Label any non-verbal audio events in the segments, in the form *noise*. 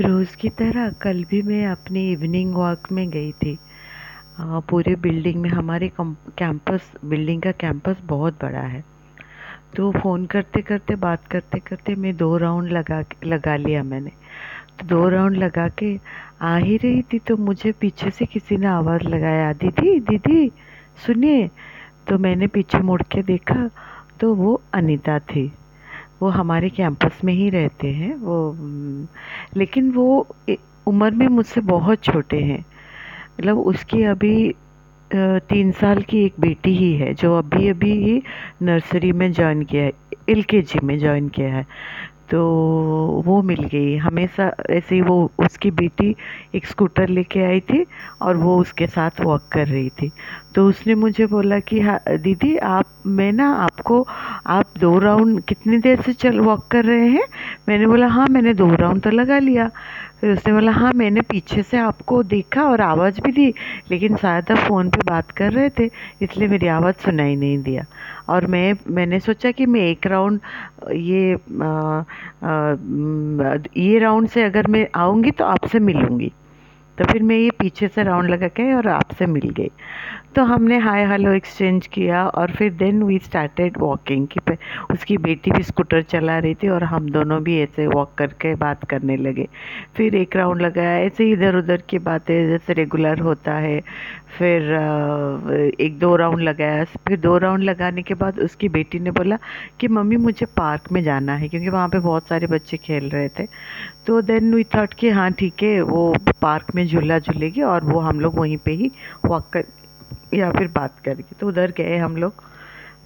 रोज़ की तरह कल भी मैं अपनी इवनिंग वॉक में गई थी। आ, पूरे बिल्डिंग में हमारे कैंपस बिल्डिंग का कैंपस बहुत बड़ा है। तो फ़ोन करते करते बात करते करते मैं दो राउंड लगा लगा लिया मैंने। तो दो राउंड लगा के आ ही रही थी तो मुझे पीछे से किसी ने आवाज़ लगाया दीदी दीदी सुनिए। तो मैंने पीछे मुड़ के देखा तो वो अनीता थी। वो हमारे कैंपस में ही रहते हैं, वो लेकिन वो उम्र में मुझसे बहुत छोटे हैं। मतलब उसकी अभी तीन साल की एक बेटी ही है, जो अभी अभी ही नर्सरी में जॉइन किया है एल में जॉइन किया है। तो वो मिल गई। हमेशा ऐसे ही वो उसकी बेटी एक स्कूटर लेके आई थी और वो उसके साथ वॉक कर रही थी। तो उसने मुझे बोला कि हाँ दीदी, आप, मैं ना आपको, आप दो राउंड कितनी देर से चल वॉक कर रहे हैं? मैंने बोला हाँ मैंने दो राउंड तो लगा लिया। फिर उसने बोला हाँ मैंने पीछे से आपको देखा और आवाज़ भी दी, लेकिन शायद आप फ़ोन पे बात कर रहे थे, इसलिए मेरी आवाज़ सुनाई नहीं दिया। और मैं मैंने सोचा कि मैं एक राउंड ये आ, आ, ये राउंड से अगर मैं आऊँगी तो आपसे मिलूँगी। तो फिर मैं ये पीछे से राउंड लगा के और आपसे मिल गई। तो हमने हाय हेलो एक्सचेंज किया और फिर देन वी स्टार्टेड वॉकिंग की पे, उसकी बेटी भी स्कूटर चला रही थी और हम दोनों भी ऐसे वॉक करके बात करने लगे। फिर एक राउंड लगाया, ऐसे इधर उधर की बातें जैसे रेगुलर होता है। फिर एक दो राउंड लगाया, फिर दो राउंड लगाने के बाद उसकी बेटी ने बोला कि मम्मी मुझे पार्क में जाना है क्योंकि वहाँ पे बहुत सारे बच्चे खेल रहे थे। तो देन वी थॉट कि हाँ ठीक है, वो पार्क में झूला झूलेगी और वो हम लोग वहीं पे ही वॉक कर या फिर बात करके तो उधर गए हम लोग।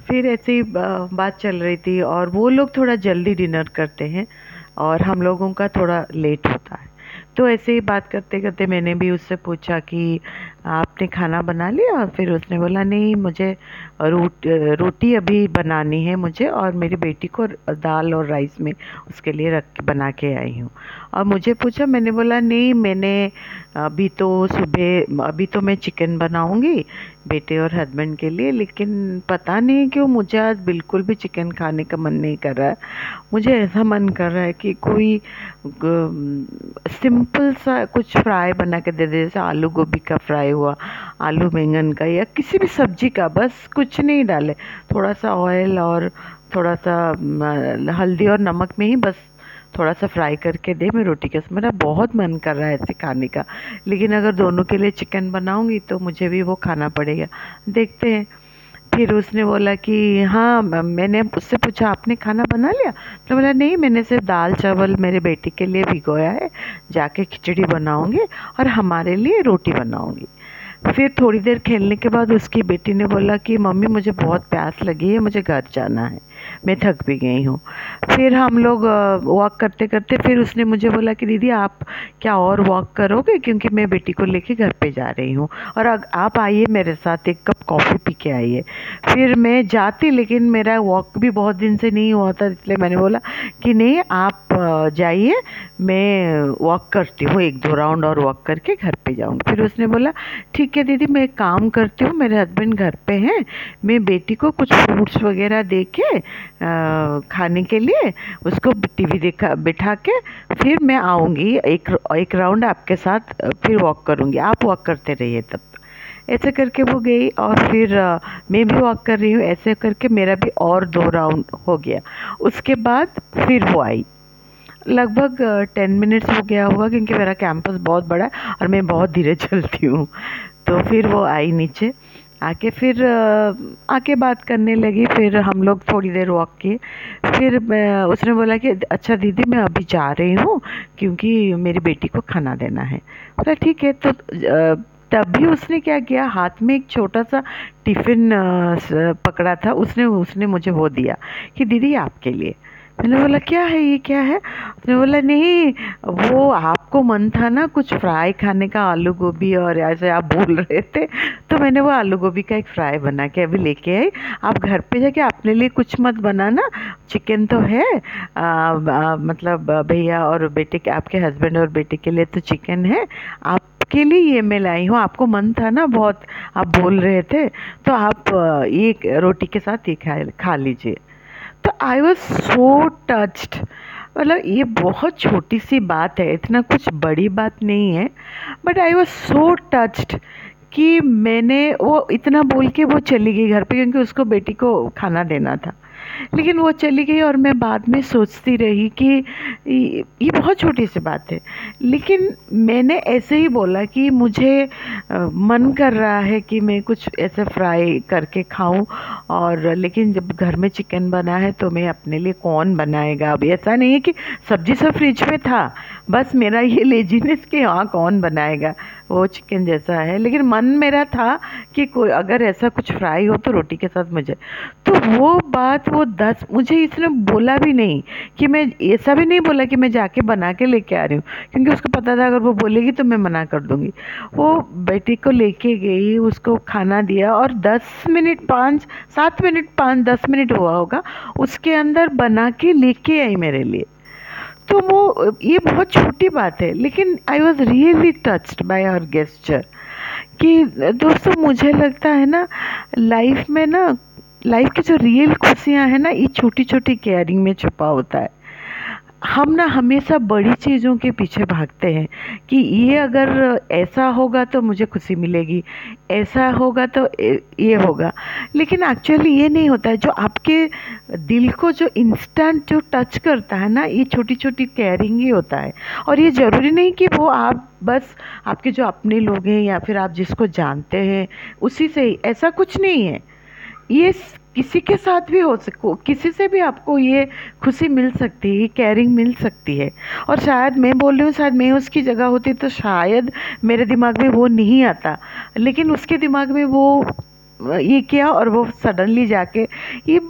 फिर ऐसे ही बात चल रही थी और वो लोग थोड़ा जल्दी डिनर करते हैं और हम लोगों का थोड़ा लेट होता है। तो ऐसे ही बात करते करते मैंने भी उससे पूछा कि आपने खाना बना लिया फिर उसने बोला, नहीं, मुझे रोट, रोटी अभी बनानी है मुझे और मेरी बेटी को दाल और राइस में उसके लिए रख बना के आई हूँ। और मुझे पूछा, मैंने बोला, नहीं, मैंने अभी तो सुबह, अभी तो मैं चिकन बनाऊँगी बेटे और हस्बैंड के लिए, लेकिन पता नहीं क्यों मुझे आज बिल्कुल भी चिकन खाने का मन नहीं कर रहा है। मुझे ऐसा मन कर रहा है कि कोई सिंपल सा कुछ फ्राई बना के दे दे, जैसे आलू गोभी का फ्राई हुआ, आलू, बैंगन का या किसी भी सब्ज़ी का, बस कुछ नहीं डाले। थोड़ा सा ऑयल और थोड़ा सा हल्दी और नमक में ही बस थोड़ा सा फ्राई करके दे, मैं रोटी के मेरा बहुत मन कर रहा है ऐसे खाने का। लेकिन अगर दोनों के लिए चिकन बनाऊँगी तो मुझे भी वो खाना पड़ेगा। देखते हैं। फिर उसने बोला कि हाँ मैंने उससे पूछा, आपने खाना बना लिया? तो बोला, नहीं, मैंने सिर्फ़ दाल चावल मेरे बेटी के लिए भिगोया है। जाके खिचड़ी बनाऊँगी और हमारे लिए रोटी बनाऊँगी। फिर थोड़ी देर खेलने के बाद उसकी बेटी ने बोला कि, मम्मी, मुझे बहुत प्यास लगी है, मुझे घर जाना है। मैं थक भी गई हूँ। फिर हम लोग वॉक करते करते फिर उसने मुझे बोला कि दीदी आप क्या और वॉक करोगे? क्योंकि मैं बेटी को लेके घर पे जा रही हूँ। और आप आइए मेरे साथ एक कप कॉफ़ी पी के आइए। फिर मैं जाती लेकिन मेरा वॉक भी बहुत दिन से नहीं हुआ था, इसलिए मैंने बोला कि नहीं, आप जाइए, मैं वॉक करती हूँ, एक दो राउंड और वॉक करके घर पे जाऊँगी। फिर उसने बोला, ठीक है दीदी, मैं काम करती हूँ, मेरे हस्बैंड घर पे हैं, मैं बेटी को कुछ फ्रूट्स वगैरह दे के खाने के लिए, उसको टीवी देखा, बिठा के फिर मैं आऊँगी, एक एक राउंड आपके साथ फिर वॉक करूँगी। आप वॉक करते रहिए तब। ऐसे करके वो गई और फिर मैं भी वॉक कर रही हूँ। ऐसे करके मेरा भी और दो राउंड हो गया। उसके बाद फिर वो आई। लगभग टेन मिनट्स हो गया होगा क्योंकि मेरा कैंपस बहुत बड़ा है और मैं बहुत धीरे *laughs* चलती हूँ। तो फिर वो आई नीचे। आके फिर आके बात करने लगी, फिर हम लोग थोड़ी देर वॉक किए। फिर उसने बोला कि अच्छा दीदी, मैं अभी जा रही हूँ, क्योंकि मेरी बेटी को खाना देना है। बोला, ठीक है। तो तभी उसने क्या किया, हाथ में एक छोटा सा टिफ़िन पकड़ा था, उसने उसने मुझे वो दिया कि, दीदी, आपके लिए। मैंने बोला क्या है ये क्या है? उसने बोला नहीं वो आपको मन था ना कुछ फ्राई खाने का आलू गोभी और ऐसे आप बोल रहे थे तो मैंने वो आलू गोभी का एक फ्राई बना के अभी लेके आई। आप घर पे जाके अपने लिए कुछ मत बनाना चिकन तो है आ, आ, मतलब भैया और बेटे के आपके हस्बैंड और बेटे के लिए तो चिकन है आप के लिए ये मैं लाई हूँ आपको मन था ना बहुत आप बोल रहे थे तो आप ये रोटी के साथ ये खा खा लीजिए। तो आई वॉज़ सो टच्ड मतलब ये बहुत छोटी सी बात है, इतना कुछ बड़ी बात नहीं है but I was so touched कि मैंने वो इतना बोल के वो चली गई घर पे क्योंकि उसको बेटी को खाना देना था। लेकिन वो चली गई और मैं बाद में सोचती रही कि ये बहुत छोटी सी बात है। लेकिन मैंने ऐसे ही बोला कि मुझे मन कर रहा है कि मैं कुछ ऐसे फ्राई करके खाऊं और लेकिन जब घर में चिकन बना है तो मैं अपने लिए कौन बनाएगा? अभी ऐसा नहीं है कि सब्ज़ी सब फ्रिज में था, बस मेरा ये *laughs* लेजीनेस कि हाँ कौन बनाएगा? वो चिकन जैसा है। लेकिन मन मेरा था कि कोई अगर ऐसा कुछ फ्राई हो तो रोटी के साथ मुझे तो वो बात वो दस, मुझे इसने बोला भी नहीं कि मैं, ऐसा भी नहीं बोला कि मैं जाके बना के लेके आ रही हूँ। क्योंकि उसको पता था अगर वो बोलेगी तो मैं मना कर दूँगी। वो बेटी को लेके गई, उसको खाना दिया और दस मिनट पाँच, सात मिनट पाँच, दस मिनट हुआ होगा, उसके अंदर बना के लेके आई मेरे लिए। तो वो, ये बहुत छोटी बात है, लेकिन I was really touched by our gesture कि दोस्तों, मुझे लगता है ना लाइफ में ना लाइफ की जो रियल खुशियाँ हैं ना, ये छोटी छोटी केयरिंग में छुपा होता है। हम ना हमेशा बड़ी चीज़ों के पीछे भागते हैं कि ये अगर ऐसा होगा तो मुझे खुशी मिलेगी, ऐसा होगा तो ये होगा। लेकिन एक्चुअली ये नहीं होता है। जो आपके दिल को जो इंस्टेंट जो टच करता है ना, ये छोटी छोटी केयरिंग ही होता है। और ये ज़रूरी नहीं कि वो आप बस आपके जो अपने लोग हैं या फिर आप जिसको जानते हैं, उसी से ही। ऐसा कुछ नहीं है। ये किसी के साथ भी हो सको, किसी से भी आपको ये खुशी मिल सकती है केयरिंग मिल सकती है। और शायद मैं बोल रही हूँ, शायद मैं उसकी जगह होती तो शायद मेरे दिमाग में वो नहीं आता। लेकिन उसके दिमाग में वो, ये किया और वो सडनली जाके, ये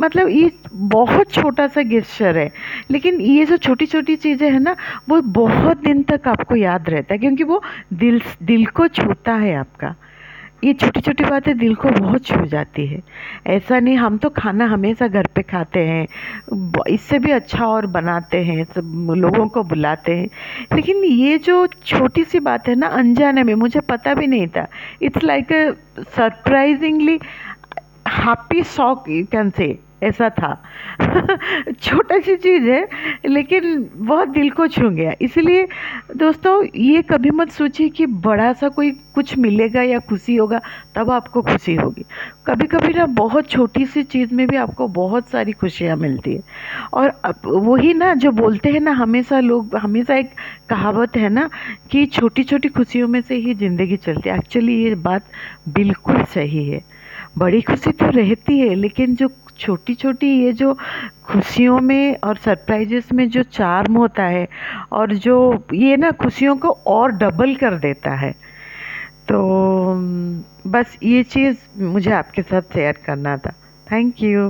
मतलब ये बहुत छोटा सा गेस्चर है। लेकिन ये जो छोटी छोटी चीज़ें हैं ना, वो बहुत दिन तक आपको याद रहता है, क्योंकि वो दिल दिल को छूता है आपका। ये छोटी छोटी बातें दिल को बहुत छू जाती है। ऐसा नहीं, हम तो खाना हमेशा घर पे खाते हैं। इससे भी अच्छा और बनाते हैं, सब लोगों को बुलाते हैं। लेकिन ये जो छोटी सी बात है ना, अनजाने में, मुझे पता भी नहीं था। It's like a surprisingly happy shock you can say ऐसा था। *laughs* छोटा सी चीज़ है, लेकिन बहुत दिल को छू गया। इसलिए दोस्तों, ये कभी मत सोचिए कि बड़ा सा कोई कुछ मिलेगा या खुशी होगा, तब आपको खुशी होगी। कभी कभी ना बहुत छोटी सी चीज़ में भी आपको बहुत सारी खुशियाँ मिलती है। और वही ना, जो बोलते हैं ना, हमेशा लोग, हमेशा एक कहावत है ना कि छोटी छोटी खुशियों में से ही ज़िंदगी चलती है। एक्चुअली ये बात बिल्कुल सही है। बड़ी खुशी तो रहती है, लेकिन जो छोटी छोटी ये जो खुशियों में और सरप्राइजेस में जो चार्म होता है और जो ये ना खुशियों को और डबल कर देता है। तो बस ये चीज़ मुझे आपके साथ शेयर करना था। Thank you